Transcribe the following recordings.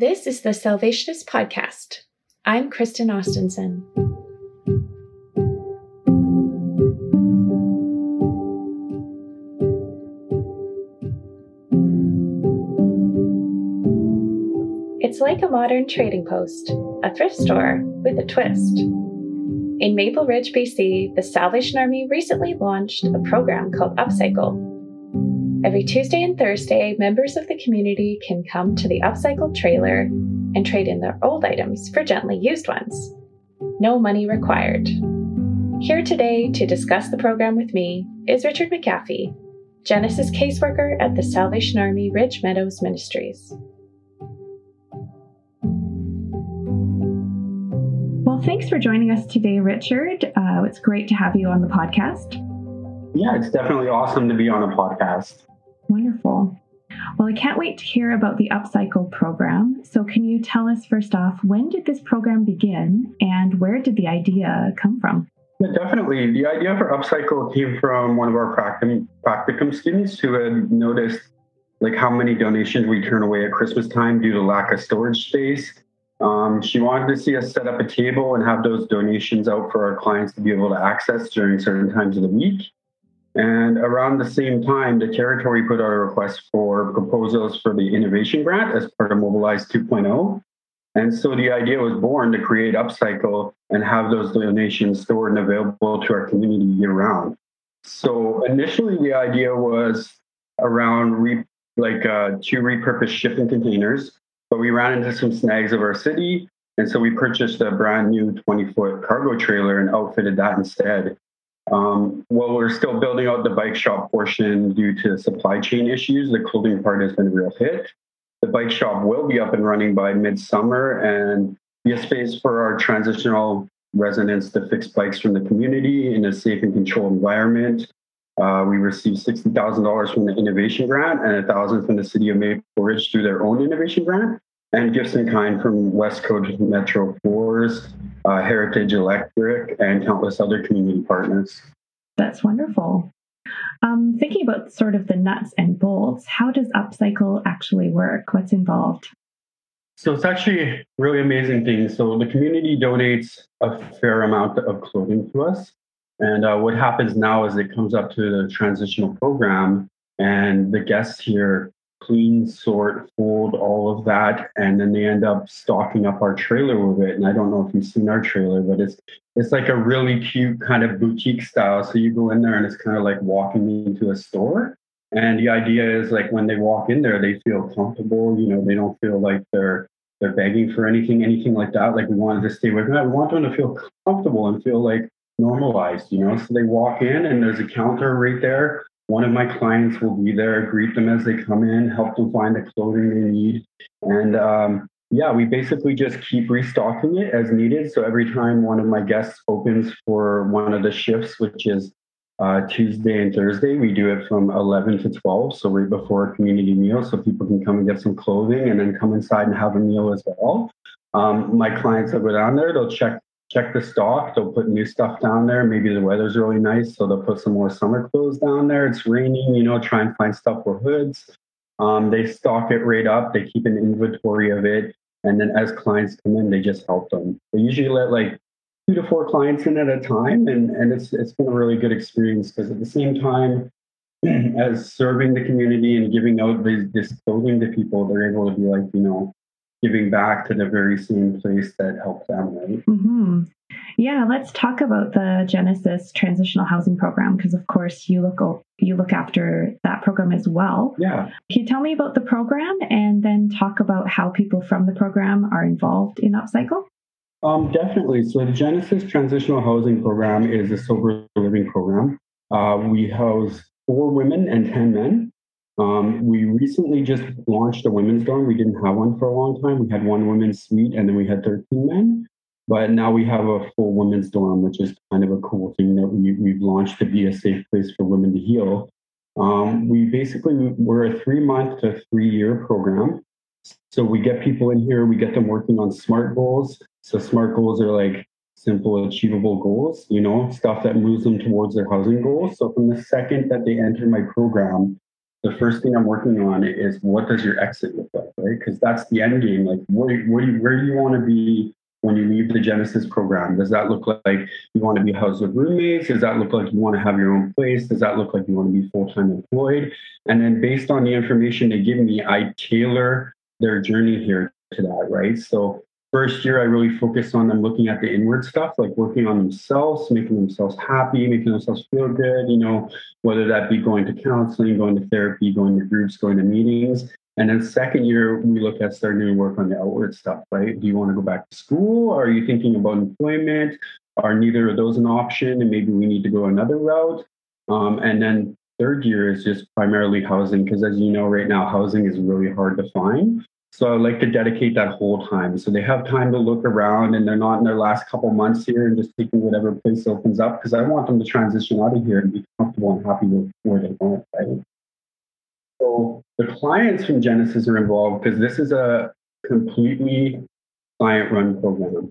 This is the Salvationist Podcast. I'm Kristin Ostensen. It's like a modern trading post, a thrift store with a twist. In Maple Ridge, BC, the Salvation Army recently launched a program called Upcycle. Every Tuesday and Thursday, members of the community can come to the upcycled trailer and trade in their old items for gently used ones. No money required. Here today to discuss the program with me is Richard McGaffey, Genesis caseworker at the Salvation Army Ridge Meadows Ministries. Well, thanks for joining us today, Richard. Uh, it's great to have you on the podcast. Yeah, it's definitely awesome to be on a podcast. Wonderful. Well, I can't wait to hear about the Upcycle program. So, can you tell us first off, when did this program begin and where did the idea come from? Yeah, definitely. The idea for Upcycle came from one of our practicum, practicum students who had noticed like how many donations we turn away at Christmas time due to lack of storage space. Um, she wanted to see us set up a table and have those donations out for our clients to be able to access during certain times of the week. And around the same time, the territory put out a request for proposals for the innovation grant as part of Mobilize 2.0. And so the idea was born to create Upcycle and have those donations stored and available to our community year round. So initially, the idea was around re- like uh, two repurposed shipping containers, but we ran into some snags of our city. And so we purchased a brand new 20 foot cargo trailer and outfitted that instead. Um, while we're still building out the bike shop portion due to supply chain issues, the clothing part has been a real hit. The bike shop will be up and running by midsummer and be a space for our transitional residents to fix bikes from the community in a safe and controlled environment. Uh, we received $60,000 from the innovation grant and 1000 from the city of Maple Ridge through their own innovation grant and gifts in kind from West Coast Metro Floors, uh, Heritage Electric, and countless other community partners. That's wonderful. Um, thinking about sort of the nuts and bolts, how does Upcycle actually work? What's involved? So it's actually a really amazing thing. So the community donates a fair amount of clothing to us. And uh, what happens now is it comes up to the transitional program, and the guests here clean, sort, fold, all of that, and then they end up stocking up our trailer with it. And I don't know if you've seen our trailer, but it's it's like a really cute kind of boutique style. So you go in there and it's kind of like walking into a store. And the idea is like when they walk in there, they feel comfortable. You know, they don't feel like they're they're begging for anything, anything like that. Like we wanted to stay with them. We want them to feel comfortable and feel like normalized, you know. So they walk in and there's a counter right there one of my clients will be there, greet them as they come in, help them find the clothing they need. And um, yeah, we basically just keep restocking it as needed. So every time one of my guests opens for one of the shifts, which is uh, Tuesday and Thursday, we do it from 11 to 12, so right before a community meal, so people can come and get some clothing and then come inside and have a meal as well. Um, my clients that go down there, they'll check check the stock. They'll put new stuff down there. Maybe the weather's really nice, so they'll put some more summer clothes down there. It's raining, you know, try and find stuff for hoods. Um, they stock it right up. They keep an inventory of it. And then as clients come in, they just help them. They usually let like two to four clients in at a time. And, and it's, it's been a really good experience because at the same time, as serving the community and giving out this, this clothing to people, they're able to be like, you know, giving back to the very same place that helped them, right? Mm-hmm. Yeah, let's talk about the Genesis Transitional Housing Program because, of course, you look you look after that program as well. Yeah. Can you tell me about the program and then talk about how people from the program are involved in Upcycle? Um, definitely. So the Genesis Transitional Housing Program is a sober living program. Uh, we house four women and ten men um, we recently just launched a women's dorm. We didn't have one for a long time. We had one women's suite and then we had 13 men. But now we have a full women's dorm, which is kind of a cool thing that we, we've launched to be a safe place for women to heal. Um, we basically, we're a three month to three year program. So we get people in here, we get them working on SMART goals. So SMART goals are like simple, achievable goals, you know, stuff that moves them towards their housing goals. So from the second that they enter my program, the first thing I'm working on is what does your exit look like, right? Because that's the end game. Like, what do you, where do you want to be when you leave the Genesis program? Does that look like you want to be housed with roommates? Does that look like you want to have your own place? Does that look like you want to be full time employed? And then based on the information they give me, I tailor their journey here to that, right? So first year, I really focused on them looking at the inward stuff, like working on themselves, making themselves happy, making themselves feel good, you know, whether that be going to counseling, going to therapy, going to groups, going to meetings. And then second year, we look at starting to work on the outward stuff, right? Do you want to go back to school? Are you thinking about employment? Are neither of those an option? And maybe we need to go another route. Um, and then third year is just primarily housing, because as you know, right now, housing is really hard to find. So I like to dedicate that whole time. So they have time to look around and they're not in their last couple months here and just taking whatever place opens up because I want them to transition out of here and be comfortable and happy with where they are right? So the clients from Genesis are involved because this is a completely client run program.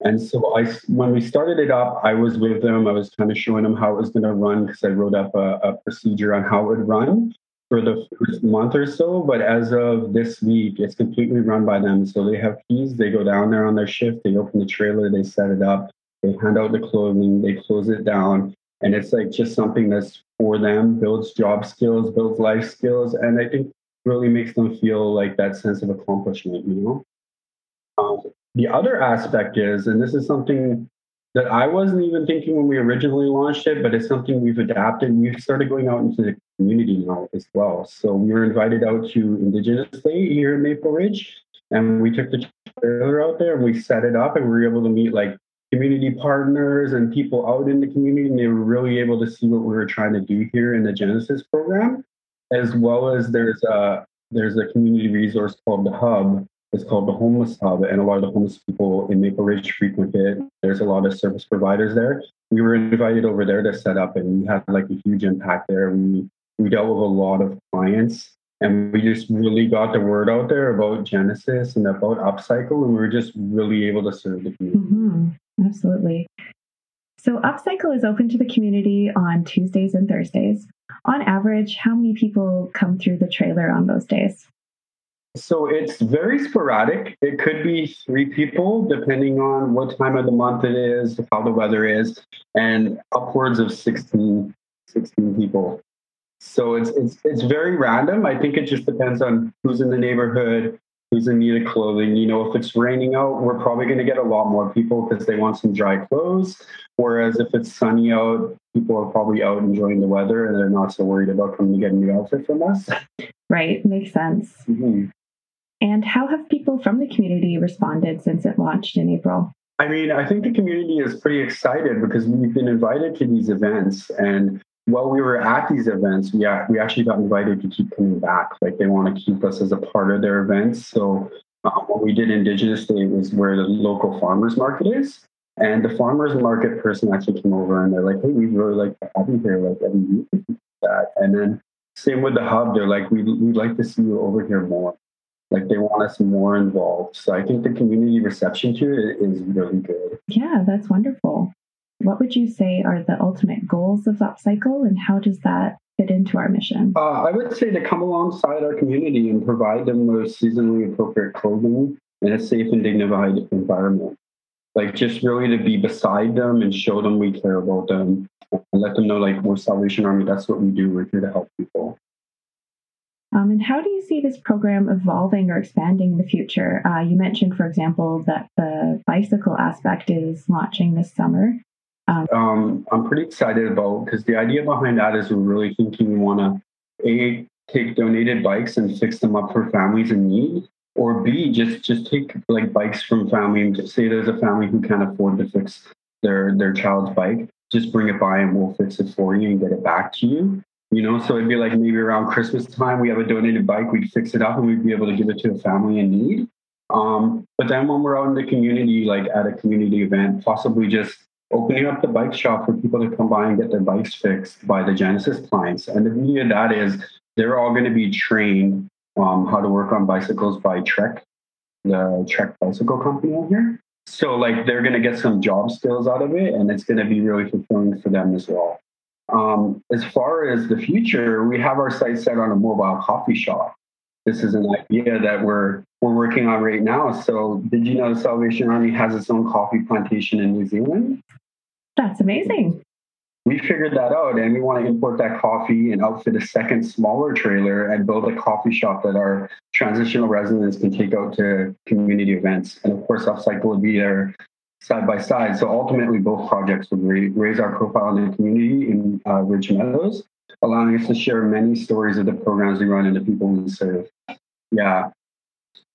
And so I, when we started it up, I was with them. I was kind of showing them how it was going to run because I wrote up a, a procedure on how it would run for the first month or so, but as of this week, it's completely run by them. So they have keys, they go down there on their shift, they open the trailer, they set it up, they hand out the clothing, they close it down. And it's like just something that's for them, builds job skills, builds life skills, and I think really makes them feel like that sense of accomplishment, you know? Um, the other aspect is, and this is something that I wasn't even thinking when we originally launched it, but it's something we've adapted. We've started going out into the community now as well. So we were invited out to Indigenous Day here in Maple Ridge, and we took the trailer out there and we set it up, and we were able to meet like community partners and people out in the community, and they were really able to see what we were trying to do here in the Genesis program, as well as there's a there's a community resource called the Hub it's called the Homeless Hub, and a lot of the homeless people in Maple Ridge frequent it. There's a lot of service providers there. We were invited over there to set up, and we had like a huge impact there. We we dealt with a lot of clients, and we just really got the word out there about Genesis and about Upcycle, and we were just really able to serve the community. Mm-hmm. Absolutely. So, Upcycle is open to the community on Tuesdays and Thursdays. On average, how many people come through the trailer on those days? So it's very sporadic. It could be three people, depending on what time of the month it is, how the weather is, and upwards of 16, 16 people. So it's, it's, it's very random. I think it just depends on who's in the neighborhood, who's in need of clothing. You know, if it's raining out, we're probably going to get a lot more people because they want some dry clothes. Whereas if it's sunny out, people are probably out enjoying the weather and they're not so worried about coming to get a new outfit from us. Right, makes sense. Mm-hmm. And how have people from the community responded since it launched in April? I mean, I think the community is pretty excited because we've been invited to these events. And while we were at these events, we, we actually got invited to keep coming back. Like they want to keep us as a part of their events. So um, when we did in Indigenous Day was where the local farmers market is. And the farmers market person actually came over and they're like, hey, we'd really like to have you here like every week. That. And then same with the hub, they're like, we'd, we'd like to see you over here more. Like they want us more involved. So I think the community reception to it is really good. Yeah, that's wonderful. What would you say are the ultimate goals of Upcycle and how does that fit into our mission? Uh, I would say to come alongside our community and provide them with seasonally appropriate clothing in a safe and dignified environment. Like just really to be beside them and show them we care about them and let them know like we're Salvation Army, that's what we do. We're here to help people. Um, and how do you see this program evolving or expanding in the future? Uh, you mentioned, for example, that the bicycle aspect is launching this summer. Um, um, I'm pretty excited about because the idea behind that is we're really thinking we want to a take donated bikes and fix them up for families in need, or b just just take like bikes from family and say there's a family who can't afford to fix their their child's bike, just bring it by and we'll fix it for you and get it back to you. You know, so it'd be like maybe around Christmas time, we have a donated bike, we'd fix it up and we'd be able to give it to a family in need. Um, but then when we're out in the community, like at a community event, possibly just opening up the bike shop for people to come by and get their bikes fixed by the Genesis clients. And the beauty of that is they're all going to be trained um, how to work on bicycles by Trek, the Trek bicycle company out here. So like they're going to get some job skills out of it and it's going to be really fulfilling for them as well. Um, as far as the future, we have our sights set on a mobile coffee shop. This is an idea that we're we're working on right now. So, did you know the Salvation Army has its own coffee plantation in New Zealand? That's amazing. We figured that out, and we want to import that coffee and outfit a second smaller trailer and build a coffee shop that our transitional residents can take out to community events. And of course, Upcycle would be there side by side. So ultimately, both projects would raise our profile in the community in uh, Ridge Meadows, allowing us to share many stories of the programs we run and the people we serve. Yeah,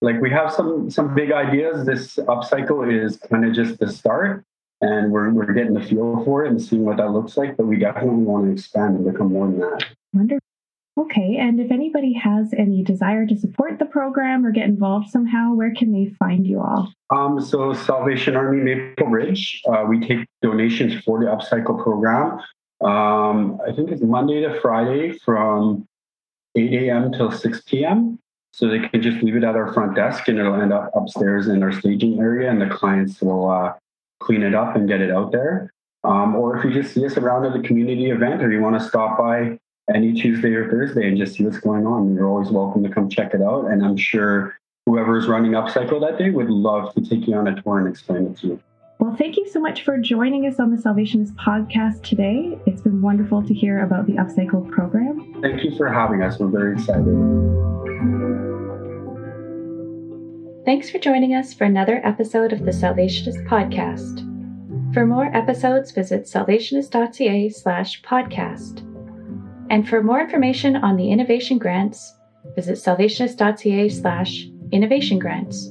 like we have some some big ideas. This upcycle is kind of just the start, and we're we're getting the feel for it and seeing what that looks like. But we definitely want to expand and become more than that. Wonderful. Okay, and if anybody has any desire to support the program or get involved somehow, where can they find you all? Um, so Salvation Army Maple Ridge, uh, we take donations for the Upcycle program. Um, I think it's Monday to Friday from 8 a.m. till 6 p.m. So they can just leave it at our front desk and it'll end up upstairs in our staging area and the clients will uh, clean it up and get it out there. Um, or if you just see us around at a community event or you want to stop by any Tuesday or Thursday and just see what's going on. You're always welcome to come check it out. And I'm sure whoever is running Upcycle that day would love to take you on a tour and explain it to you. Well, thank you so much for joining us on the Salvationist podcast today. It's been wonderful to hear about the Upcycle program. Thank you for having us. We're very excited. Thanks for joining us for another episode of the Salvationist podcast. For more episodes, visit salvationist.ca slash podcast. And for more information on the innovation grants, visit salvationist.ca slash innovation grants.